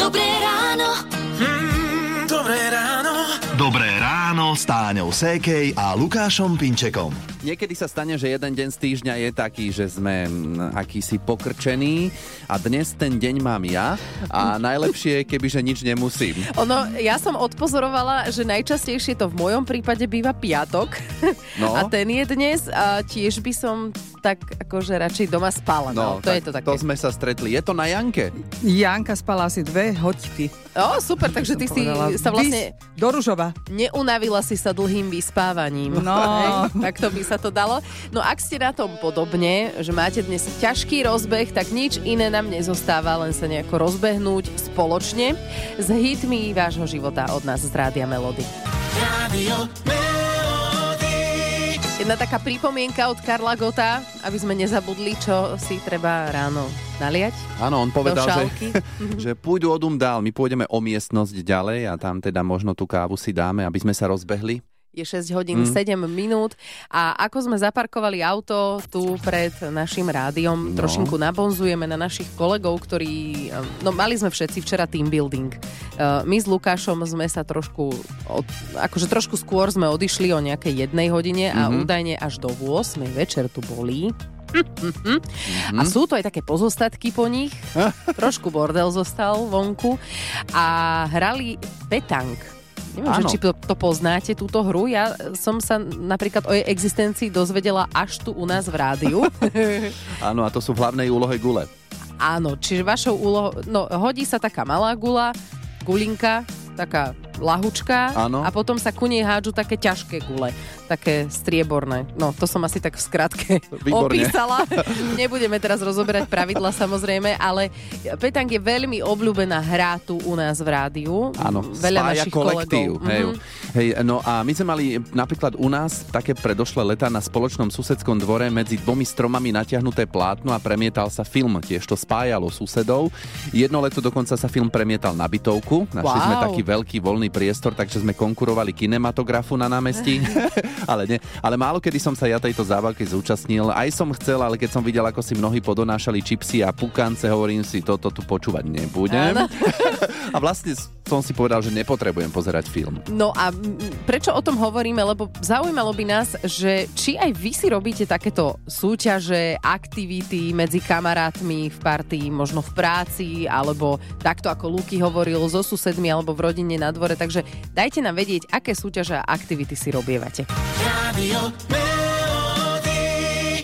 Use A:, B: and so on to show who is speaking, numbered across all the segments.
A: Dobré ráno.
B: Mm, dobré ráno.
C: Dobré ráno s Táňou Sékej a Lukášom Pinčekom.
D: Niekedy sa stane, že jeden deň z týždňa je taký, že sme mm, akýsi pokrčení a dnes ten deň mám ja a najlepšie je, keby že nič nemusím.
E: Ono, ja som odpozorovala, že najčastejšie to v mojom prípade býva piatok.
D: No.
E: A ten je dnes a tiež by som tak akože radšej doma spala. No, to je to také.
D: To sme sa stretli. Je to na Janke?
F: Janka spala asi dve hoďky.
E: O, super, takže ty si
F: Povedala,
E: sa vlastne
F: "Vys- Do Ružova.
E: neunavila si sa dlhým vyspávaním.
F: No.
E: Hej, tak to by sa to dalo. No ak ste na tom podobne, že máte dnes ťažký rozbeh, tak nič iné nám nezostáva, len sa nejako rozbehnúť spoločne s hitmi vášho života od nás z Rádia Melody.
B: Radio Melody.
E: Jedna taká pripomienka od Karla Gota, aby sme nezabudli, čo si treba ráno naliať.
D: Áno, on povedal, že, že pôjdu odum dál. My pôjdeme o miestnosť ďalej a tam teda možno tú kávu si dáme, aby sme sa rozbehli.
E: Je 6 hodín
D: Mm.
E: 7 minút a ako sme zaparkovali auto tu pred našim rádiom,
D: No.
E: trošinku nabonzujeme na našich kolegov, ktorí, no mali sme všetci včera team building. Uh, My s Lukášom sme sa trošku, od, akože trošku skôr sme odišli o nejakej jednej hodine a
D: Mhm.
E: údajne až do 8 večer tu boli.
D: Mhm.
E: A sú to aj také pozostatky po nich. Trošku bordel zostal vonku. A hrali petang. Neviem, že či to, to poznáte, túto hru. Ja som sa napríklad o jej existencii dozvedela až tu u nás v rádiu.
D: Áno, a to sú v hlavnej úlohe gule.
E: Áno, čiže vašou úlohou... No, hodí sa taká malá gula, gulinka, taká lahučka
D: Áno.
E: a potom sa ku nej hádžu také ťažké gule, také strieborné. No, to som asi tak v skratke
D: Výborne.
E: opísala. Nebudeme teraz rozoberať pravidla samozrejme, ale petang je veľmi obľúbená hra tu u nás v rádiu.
D: Áno,
E: Veľa
D: spája
E: našich
D: kolektív.
E: kolegov.
D: Hej.
E: Mhm.
D: Hej, no a my sme mali napríklad u nás také predošlé leta na spoločnom susedskom dvore medzi dvomi stromami natiahnuté plátno a premietal sa film. Tiež to spájalo susedov. Jedno leto dokonca sa film premietal na bytovku. Našli
E: Wow.
D: sme taký veľký voľný priestor, takže sme konkurovali kinematografu na námestí. ale, nie. ale málo kedy som sa ja tejto zábavky zúčastnil. Aj som chcel, ale keď som videl, ako si mnohí podonášali čipsy a pukance, hovorím si, toto tu počúvať nebudem. A vlastne som si povedal, že nepotrebujem pozerať film.
E: No a prečo o tom hovoríme? Lebo zaujímalo by nás, že či aj vy si robíte takéto súťaže, aktivity medzi kamarátmi v partii, možno v práci, alebo takto ako Luky hovoril, so susedmi alebo v rodine na dvore. Takže dajte nám vedieť, aké súťaže a aktivity si robievate.
B: Radio.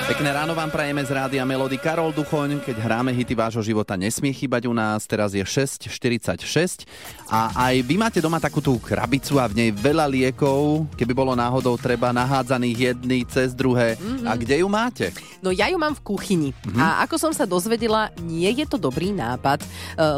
D: Pekné ráno vám prajeme z rádia Melody Karol Duchoň. Keď hráme hity vášho života, nesmie chýbať u nás. Teraz je 6.46 a aj vy máte doma takú tú krabicu a v nej veľa liekov. Keby bolo náhodou treba nahádzaných jedný cez druhé.
E: Mhm.
D: A kde ju máte?
E: No ja ju mám v kuchyni.
D: Mhm.
E: A ako som sa dozvedela, nie je to dobrý nápad. E,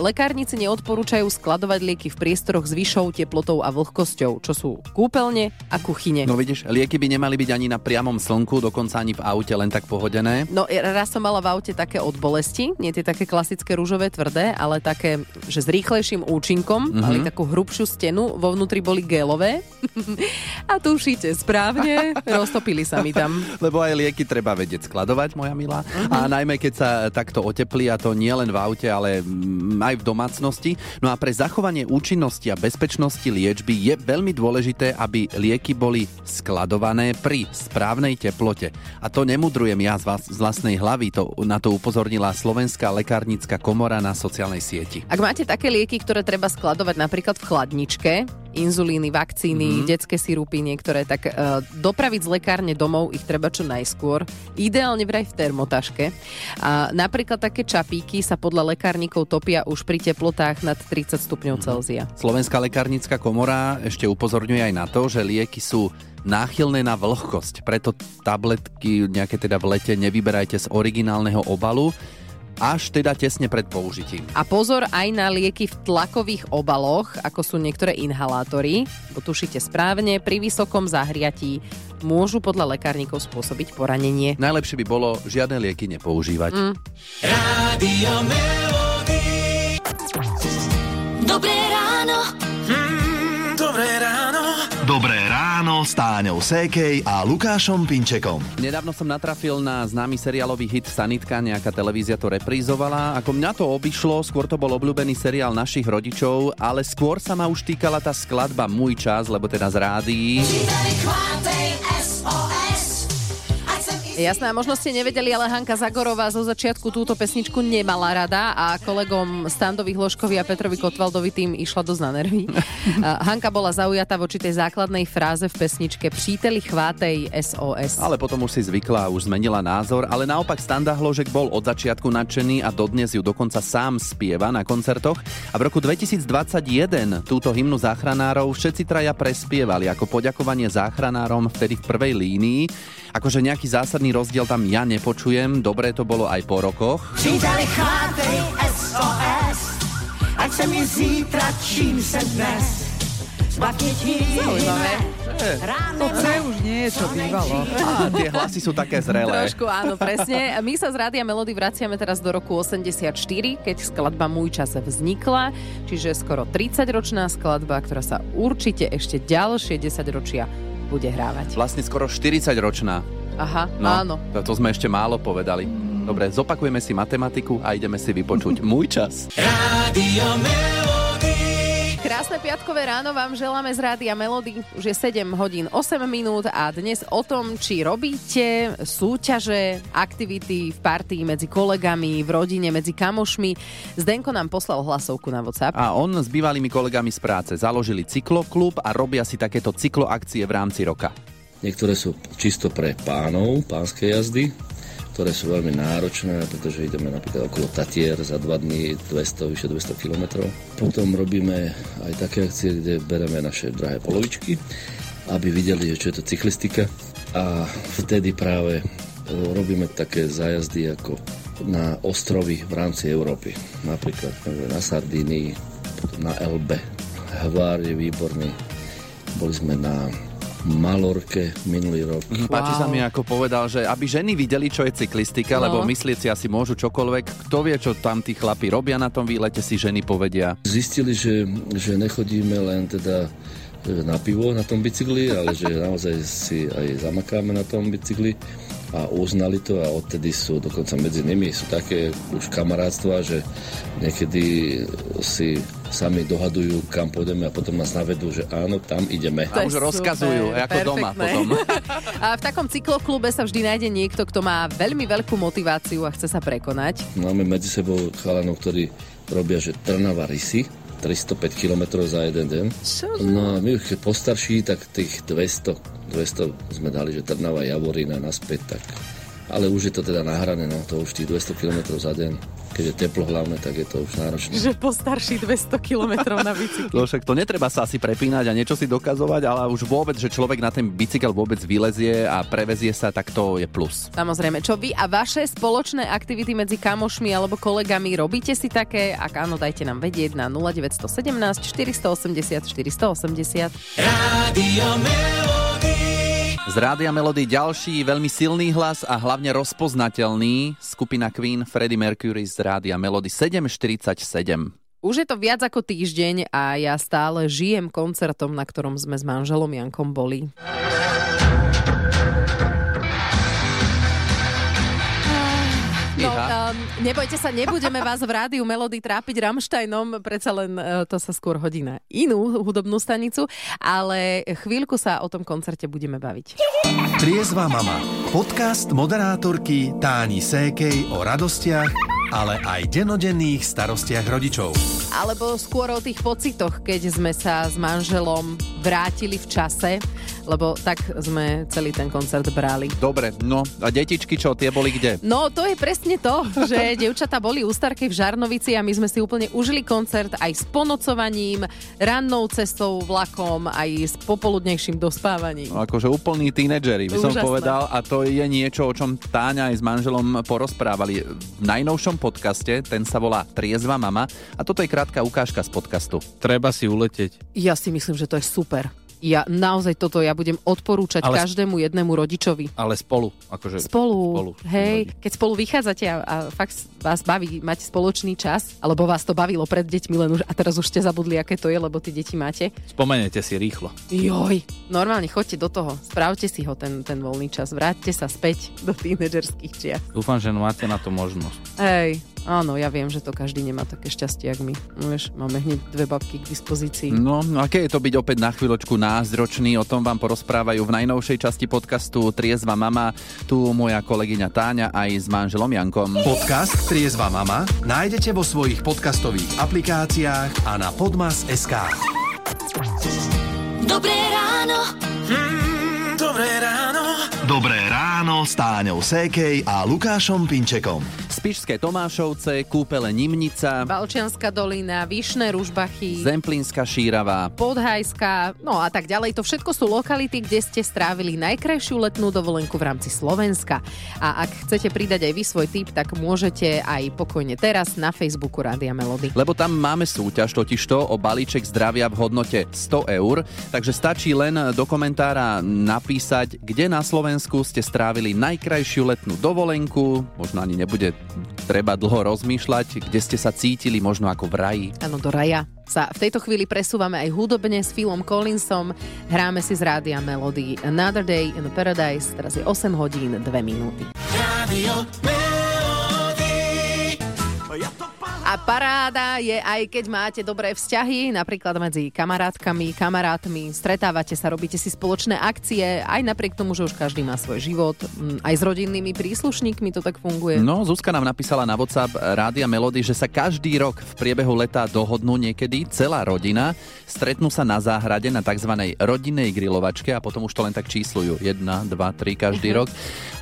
E: Lekárnici neodporúčajú skladovať lieky v priestoroch s vyššou teplotou a vlhkosťou, čo sú kúpeľne a kuchyne.
D: No vidíš, lieky by nemali byť ani na priamom slnku, dokonca ani v aute len tak pohodené.
E: No raz som mala v aute také od bolesti, nie tie také klasické rúžové tvrdé, ale také, že s rýchlejším účinkom, mm-hmm. mali takú hrubšiu stenu, vo vnútri boli gélové. a tušíte, správne, roztopili sa mi tam.
D: Lebo aj lieky treba vedieť skladovať, moja milá. A najmä keď sa takto oteplí, a to nie len v aute, ale mm, aj v domácnosti. No a pre zachovanie účinnosti a bezpečnosti liečby je veľmi dôležité, aby lieky boli skladované pri správnej teplote. A to nemudrujem ja z, vás, z vlastnej hlavy, to, na to upozornila Slovenská lekárnická komora na sociálnej sieti.
E: Ak máte také lieky, ktoré treba skladovať napríklad v chladničke, inzulíny, vakcíny, mm-hmm. detské sirupy niektoré, tak uh, dopraviť z lekárne domov ich treba čo najskôr. Ideálne vraj v termotaške. A napríklad také čapíky sa podľa lekárnikov topia už pri teplotách nad 30 stupňov Celzia.
D: Slovenská lekárnická komora ešte upozorňuje aj na to, že lieky sú náchylné na vlhkosť, preto tabletky nejaké teda v lete nevyberajte z originálneho obalu, až teda tesne pred použitím.
E: A pozor aj na lieky v tlakových obaloch, ako sú niektoré inhalátory, bo tušíte správne, pri vysokom zahriatí môžu podľa lekárnikov spôsobiť poranenie.
D: Najlepšie by bolo žiadne lieky nepoužívať. Mm.
B: Melody.
A: Dobré ráno.
B: Mm, dobré ráno.
C: Dobré ráno s Táňou Sékej a Lukášom Pinčekom.
D: Nedávno som natrafil na známy seriálový hit Sanitka, nejaká televízia to reprízovala. Ako mňa to obišlo, skôr to bol obľúbený seriál našich rodičov, ale skôr sa ma už týkala tá skladba Môj čas, lebo teda z rádií.
E: Jasné, a možno ste nevedeli, ale Hanka Zagorová zo začiatku túto pesničku nemala rada a kolegom Standovi Hloškovi a Petrovi Kotvaldovi tým išla dosť na nervy. Hanka bola zaujatá voči tej základnej fráze v pesničke Příteli chvátej SOS.
D: Ale potom už si zvykla a už zmenila názor, ale naopak Standa Hložek bol od začiatku nadšený a dodnes ju dokonca sám spieva na koncertoch. A v roku 2021 túto hymnu záchranárov všetci traja prespievali ako poďakovanie záchranárom vtedy v prvej línii. Akože nejaký zásadný rozdiel tam ja nepočujem, dobre to bolo aj po rokoch.
A: Příteli chvátej SOS, ať se mi zítra, čím se dnes.
E: Zaujímavé.
F: To C už nie je, čo bývalo.
D: A tie hlasy sú také zrelé.
E: Trošku áno, presne. My sa z Rádia Melody vraciame teraz do roku 84, keď skladba Môj čas vznikla, čiže skoro 30-ročná skladba, ktorá sa určite ešte ďalšie 10 ročia bude hrávať.
D: Vlastne skoro 40-ročná.
E: Aha,
D: No,
E: áno.
D: To, to sme ešte málo povedali. Dobre, zopakujeme si matematiku a ideme si vypočuť Môj čas.
B: Rádio Melody.
E: Krásne piatkové ráno vám želáme z Rádia Melody. Už je 7 hodín 8 minút a dnes o tom, či robíte súťaže, aktivity v partii medzi kolegami, v rodine, medzi kamošmi. Zdenko nám poslal hlasovku na WhatsApp.
D: A on s bývalými kolegami z práce založili cykloklub a robia si takéto cykloakcie v rámci roka.
G: Niektoré sú čisto pre pánov, pánske jazdy, ktoré sú veľmi náročné, pretože ideme napríklad okolo Tatier za dva dní 200, vyše 200 km. Potom robíme aj také akcie, kde bereme naše drahé polovičky, aby videli, že čo je to cyklistika. A vtedy práve o, robíme také zájazdy ako na ostrovy v rámci Európy. Napríklad na Sardínii, na Elbe. Hvár je výborný. Boli sme na Malorke minulý rok.
D: Wow. Páči sa mi, ako povedal, že aby ženy videli, čo je cyklistika,
E: No.
D: lebo myslieť si asi môžu čokoľvek. Kto vie, čo tam tí chlapi robia na tom výlete, si ženy povedia.
G: Zistili, že, že nechodíme len teda e, na pivo na tom bicykli, ale že naozaj si aj zamakáme na tom bicykli a uznali to a odtedy sú dokonca medzi nimi sú také už kamarátstva, že niekedy si sami dohadujú, kam pôjdeme a potom nás navedú, že áno, tam ideme.
E: To
D: A už rozkazujú,
E: super,
D: ako doma
E: perfektné.
D: potom.
E: A v takom cykloklube sa vždy nájde niekto, kto má veľmi veľkú motiváciu a chce sa prekonať.
G: Máme medzi sebou chalanov, ktorí robia, že Trnava Rysy, 305 km za jeden deň. No a my už keď postarší, tak tých 200, 200 sme dali, že Trnava Javorina naspäť, tak ale už je to teda nahrané, no to už tých 200 km za deň. Keď je teplo hlavne, tak je to už náročné.
E: Že postarší 200 kilometrov na bicykli.
D: No však to netreba sa asi prepínať a niečo si dokazovať, ale už vôbec, že človek na ten bicykel vôbec vylezie a prevezie sa, tak to je plus.
E: Samozrejme, čo vy a vaše spoločné aktivity medzi kamošmi alebo kolegami robíte si také? Ak áno, dajte nám vedieť na 0917 480 480.
B: Rádio Melody.
D: Z Rádia Melody ďalší veľmi silný hlas a hlavne rozpoznateľný skupina Queen Freddie Mercury z Rádia Melody 747.
E: Už je to viac ako týždeň a ja stále žijem koncertom, na ktorom sme s manželom Jankom boli. No, nebojte sa, nebudeme vás v rádiu Melody trápiť Rammsteinom, predsa len uh, to sa skôr hodí na inú hudobnú stanicu, ale chvíľku sa o tom koncerte budeme baviť.
C: Triezva mama. Podcast moderátorky Táni Sékej o radostiach, ale aj denodenných starostiach rodičov.
E: Alebo skôr o tých pocitoch, keď sme sa s manželom vrátili v čase, lebo tak sme celý ten koncert brali.
D: Dobre, no a detičky čo, tie boli kde?
E: No, to je presne to, že devčatá boli u Starky v Žarnovici a my sme si úplne užili koncert aj s ponocovaním, rannou cestou vlakom, aj s popoludnejším dospávaním.
D: No, akože úplní tínedžeri, by som
E: Úžasné.
D: povedal. A to je niečo, o čom Táňa aj s manželom porozprávali v najnovšom podcaste, ten sa volá Triezva mama. A toto je krátka ukážka z podcastu.
H: Treba si uletieť.
E: Ja si myslím, že to je super. Ja naozaj toto ja budem odporúčať
D: Ale-
E: každému jednému rodičovi.
D: Ale spolu. Akože
E: Spolu,
D: spolu.
E: hej, keď spolu vychádzate a, a fakt vás baví, máte spoločný čas, alebo vás to bavilo pred deťmi, len už, a teraz už ste zabudli, aké to je, lebo tie deti máte.
H: Spomenete si rýchlo.
E: Joj, normálne choďte do toho, správte si ho ten, ten voľný čas, vráťte sa späť do tínedžerských čiach.
H: Dúfam, že máte na to možnosť.
E: Hej, áno, ja viem, že to každý nemá také šťastie, jak my. No, vieš, máme hneď dve babky k dispozícii.
D: No, no aké je to byť opäť na chvíľočku názdročný, o tom vám porozprávajú v najnovšej časti podcastu Triezva mama, tu moja kolegyňa Táňa aj s manželom Jankom.
C: Podcast Triezva mama nájdete vo svojich podcastových aplikáciách a na podmas.sk.
B: Dobré ráno.
C: Dobré ráno. Dobré ráno s Táňou Sékej a Lukášom Pinčekom.
D: Spišské Tomášovce, Kúpele Nimnica,
E: Valčianská dolina, Vyšné Ružbachy,
D: Zemplínska Šírava,
E: Podhajská, no a tak ďalej. To všetko sú lokality, kde ste strávili najkrajšiu letnú dovolenku v rámci Slovenska. A ak chcete pridať aj vy svoj tip, tak môžete aj pokojne teraz na Facebooku Rádia Melody.
D: lebo tam máme súťaž totižto o balíček zdravia v hodnote 100 eur, takže stačí len do komentára napísať, kde na Slovensku ste strávili najkrajšiu letnú dovolenku, možno ani nebude treba dlho rozmýšľať, kde ste sa cítili možno ako v raji.
E: Áno, do raja sa v tejto chvíli presúvame aj hudobne s Philom Collinsom. Hráme si z Rádia Melody Another Day in Paradise. Teraz je 8 hodín 2 minúty.
B: Radio
E: A paráda je aj keď máte dobré vzťahy, napríklad medzi kamarátkami, kamarátmi, stretávate sa, robíte si spoločné akcie, aj napriek tomu, že už každý má svoj život, aj s rodinnými príslušníkmi to tak funguje.
D: No, Zuzka nám napísala na WhatsApp Rádia Melody, že sa každý rok v priebehu leta dohodnú niekedy celá rodina, stretnú sa na záhrade na tzv. rodinnej grilovačke a potom už to len tak číslujú. 1, 2, 3 každý rok.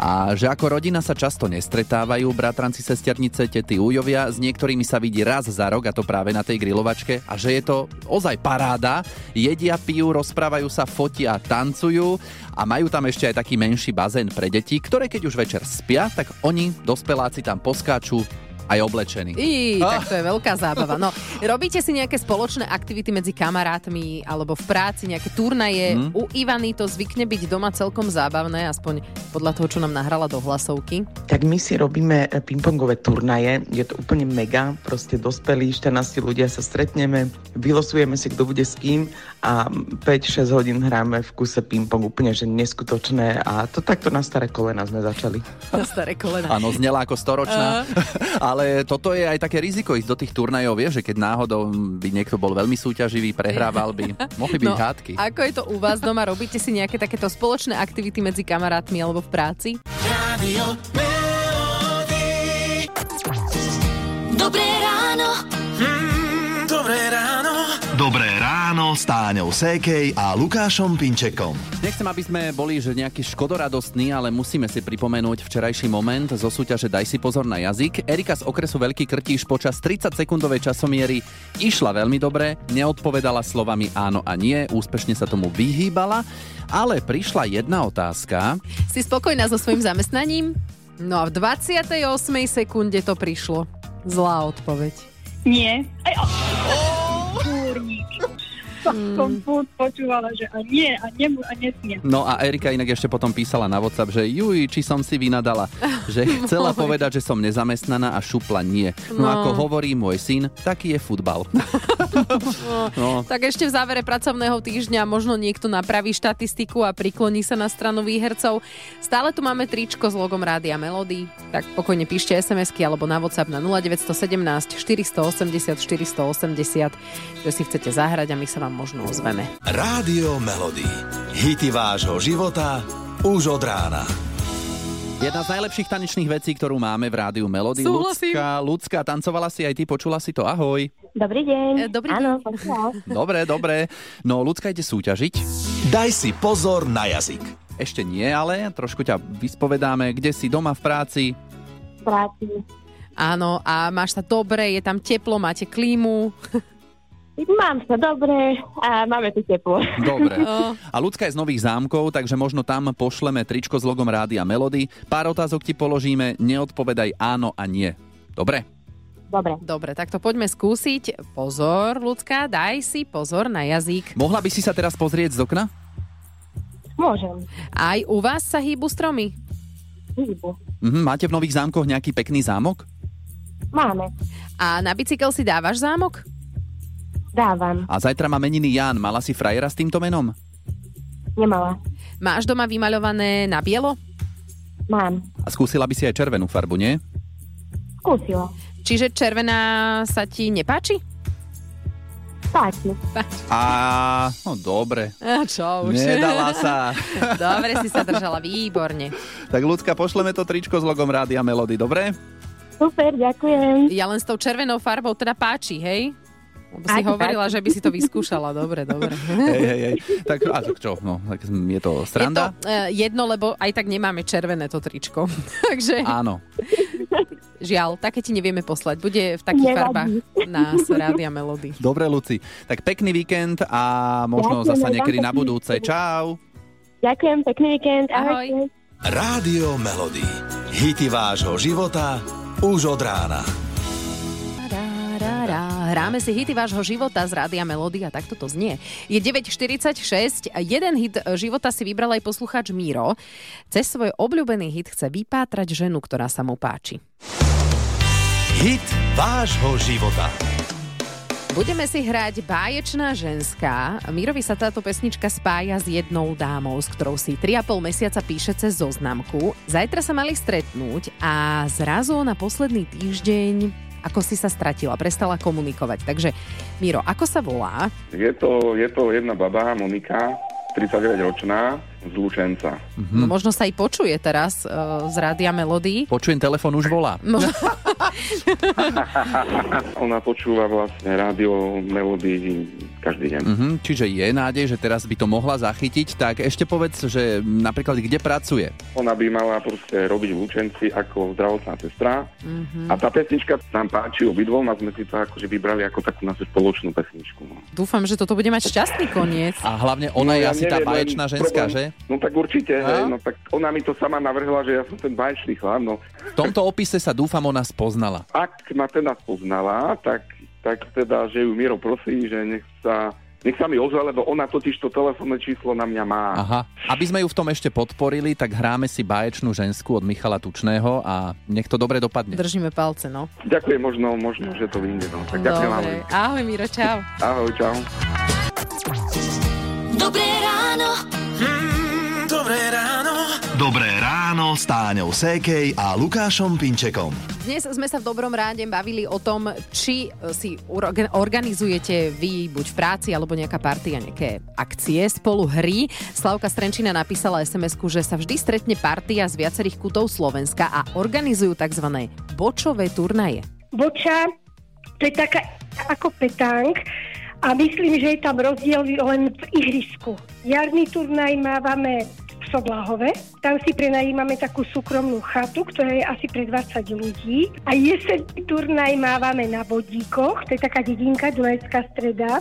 D: A že ako rodina sa často nestretávajú, bratranci, sesternice, tety, újovia, s niektorými sa vidí raz za rok a to práve na tej grilovačke a že je to ozaj paráda. Jedia, pijú, rozprávajú sa, fotia, tancujú a majú tam ešte aj taký menší bazén pre deti, ktoré keď už večer spia, tak oni, dospeláci, tam poskáču aj oblečení.
E: Í, tak to je veľká zábava. No, robíte si nejaké spoločné aktivity medzi kamarátmi alebo v práci, nejaké turnaje.
D: Mhm.
E: U Ivany to zvykne byť doma celkom zábavné, aspoň podľa toho, čo nám nahrala do hlasovky.
I: Tak my si robíme e, pingpongové turnaje, je to úplne mega, proste dospelí, 14 ľudia sa stretneme, vylosujeme si, kto bude s kým a 5-6 hodín hráme v kuse pingpong, úplne že neskutočné a to takto na staré kolena sme začali.
E: Na staré kolena.
D: Áno, znela ako storočná, ale toto je aj také riziko ísť do tých turnajov, vieš, že keď náhodou by niekto bol veľmi súťaživý, prehrával by, mohli byť hádky.
E: Ako je to u vás doma? Robíte si nejaké takéto spoločné aktivity medzi kamarátmi alebo v práci?
B: Radio. Dobré
C: s Táňou Sékej a Lukášom Pinčekom.
D: Nechcem, aby sme boli že nejaký škodoradostní, ale musíme si pripomenúť včerajší moment zo súťaže Daj si pozor na jazyk. Erika z okresu Veľký Krtíš počas 30-sekundovej časomiery išla veľmi dobre, neodpovedala slovami áno a nie, úspešne sa tomu vyhýbala, ale prišla jedna otázka.
E: Si spokojná so svojím zamestnaním? No a v 28. sekunde to prišlo. Zlá odpoveď.
J: Nie. Aj, o, Kúrnik. Som furt počúvala, že a nie, a nemu, a nesmie.
D: No a Erika inak ešte potom písala na WhatsApp, že juj, či som si vynadala, že chcela povedať, že som nezamestnaná a šupla nie. No,
E: No.
D: ako hovorí môj syn, taký je futbal. no.
E: Tak ešte v závere pracovného týždňa možno niekto napraví štatistiku a prikloní sa na stranu výhercov. Stále tu máme tričko s logom Rádia Melody, tak pokojne píšte SMS-ky alebo na WhatsApp na 0917 480 480, že si chcete zahrať a my sa vám možno ozveme.
C: Rádio Melody. Hity vášho života už od rána.
D: Jedna z najlepších tanečných vecí, ktorú máme v rádiu Melody.
E: Súhlasím.
D: Lucka, Lucka, tancovala si aj ty, počula si to, ahoj.
J: Dobrý deň.
E: E, dobrý
J: Áno,
E: deň.
D: Dobre, dobre. No, Lucka ide súťažiť.
C: Daj si pozor na jazyk.
D: Ešte nie, ale trošku ťa vyspovedáme, kde si doma v práci.
J: V práci.
E: Áno, a máš sa dobre, je tam teplo, máte klímu.
J: Mám sa dobre a máme tu teplo.
D: Dobre. A Lucka je z Nových zámkov, takže možno tam pošleme tričko s logom Rádia Melody. Pár otázok ti položíme, neodpovedaj áno a nie. Dobre?
K: Dobre.
E: Dobre, tak to poďme skúsiť. Pozor, ľudská, daj si pozor na jazyk.
D: Mohla by si sa teraz pozrieť z okna?
K: Môžem.
E: Aj u vás sa hýbu stromy?
K: Hýbu.
D: Mhm, máte v Nových zámkoch nejaký pekný zámok?
K: Máme.
E: A na bicykel si dávaš zámok?
K: Dávam.
D: A zajtra má meniny Jan. Mala si frajera s týmto menom?
K: Nemala.
E: Máš doma vymaľované na bielo?
K: Mám.
D: A skúsila by si aj červenú farbu, nie?
K: Skúsila.
E: Čiže červená sa ti nepáči?
K: Páči.
D: A, no dobre.
E: A čo už?
D: Nedala sa.
E: Dobre si sa držala, výborne.
D: Tak ľudská, pošleme to tričko s logom Rádia Melody, dobre?
K: Super, ďakujem.
E: Ja len s tou červenou farbou teda páči, hej? Lebo si
K: Páči,
E: hovorila, že by si to vyskúšala. Dobre, dobre.
D: Hej, hej, hej. Tak, a tak čo, no, tak je to sranda?
E: Je to uh, jedno, lebo aj tak nemáme červené to tričko. Takže
D: Áno.
E: žiaľ, také ti nevieme poslať. Bude v takých
K: Nevadí.
E: farbách nás Rádia Melody.
D: Dobre, Luci. Tak pekný víkend a možno
K: Ďakujem,
D: zasa
K: aj
D: niekedy na
K: pekný
D: budúce. Čau.
K: Ďakujem, pekný víkend.
E: Ahoj.
C: Rádio Melody. Hity vášho života už od rána.
E: Rá, rá, rá. Hráme si hity vášho života z Rádia Melody a takto to znie. Je 9.46, jeden hit života si vybral aj poslucháč Míro. Cez svoj obľúbený hit chce vypátrať ženu, ktorá sa mu páči.
C: Hit vášho života.
E: Budeme si hrať Báječná ženská. Mírovi sa táto pesnička spája s jednou dámou, s ktorou si 3,5 mesiaca píše cez zoznamku. Zajtra sa mali stretnúť a zrazu na posledný týždeň ako si sa stratila, prestala komunikovať. Takže, Miro, ako sa volá?
L: Je to, je to jedna baba, Monika, 39 ročná, z Lučenca.
E: No možno sa aj počuje teraz uh, z Rádia Melody.
D: Počujem, telefon už volá.
E: Možno...
L: Ona počúva vlastne rádio Melody každý deň.
D: Mhm, čiže je nádej, že teraz by to mohla zachytiť. Tak ešte povedz, že napríklad kde pracuje.
L: Ona by mala proste robiť v Lučenci ako zdravotná sestra.
E: Mhm.
L: A tá pesnička nám páči obidvom a sme si to akože vybrali ako takú našu spoločnú pesničku. No.
E: Dúfam, že toto bude mať šťastný koniec.
D: A hlavne ona
L: No,
D: je
L: ja
D: asi tá
L: neviem, len
D: báječná ženská, že?
L: problém- No tak určite, hej, no tak ona mi to sama navrhla, že ja som ten baječný chlap, no.
D: V tomto opise sa dúfam ona spoznala.
L: Ak ma teda poznala, tak, tak teda, že ju Miro prosí, že nech sa, nech sa mi ozve, lebo ona totiž to telefónne číslo na mňa má.
D: Aha. Aby sme ju v tom ešte podporili, tak hráme si báječnú žensku od Michala Tučného a nech to dobre dopadne.
E: Držíme palce, no.
L: Ďakujem, možno, možno, že to vyjde. No. Tak ďakujem.
E: Dobre. Ahoj, Miro, čau.
L: Ahoj, čau.
B: Dobré ráno.
C: Dobré ráno. Dobré ráno s Táňou Sékej a Lukášom Pinčekom.
E: Dnes sme sa v Dobrom ráde bavili o tom, či si urog- organizujete vy buď v práci alebo nejaká partia, nejaké akcie, spolu hry. Slavka Strenčina napísala sms že sa vždy stretne partia z viacerých kútov Slovenska a organizujú tzv. bočové turnaje.
M: Boča, to je taká ako petánk a myslím, že je tam rozdiel len v ihrisku. Jarný turnaj mávame v Sobláhove, tam si prenajímame takú súkromnú chatu, ktorá je asi pre 20 ľudí. A jesenný turnaj mávame na Vodíkoch, to je taká dedinka, Dunajská streda.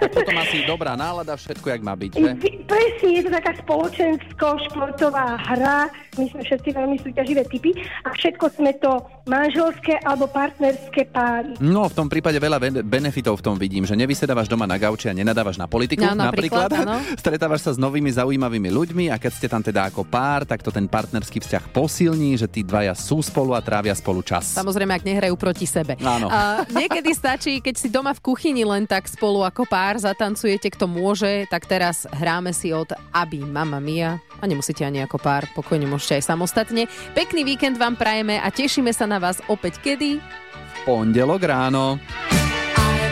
D: Potom asi dobrá nálada, všetko jak má byť, že?
M: Presne, je to taká spoločensko-športová hra, my sme všetci veľmi súťaživé typy. A všetko sme to manželské alebo partnerské páry.
D: No, v tom prípade veľa ben- benefitov v tom vidím, že nevysedávaš doma na gauči a nenadávaš na politiku,
E: No, napríklad, áno.
D: Stretávaš sa s novými zaujímavými ľuďmi a keď ste tam teda ako pár, tak to ten partnerský vzťah posilní, že tí dvaja sú spolu a trávia spolu čas.
E: Samozrejme, ak nehrajú proti sebe.
D: Áno.
E: A niekedy stačí, keď si doma v kuchyni len tak spolu ako pár zatancujete, kto môže, tak teraz hráme si od Aby Mama Mia. A nemusíte ani ako pár, pokojne môžete aj samostatne. Pekný víkend vám prajeme a tešíme sa na vás opäť kedy?
D: Pondelok ráno.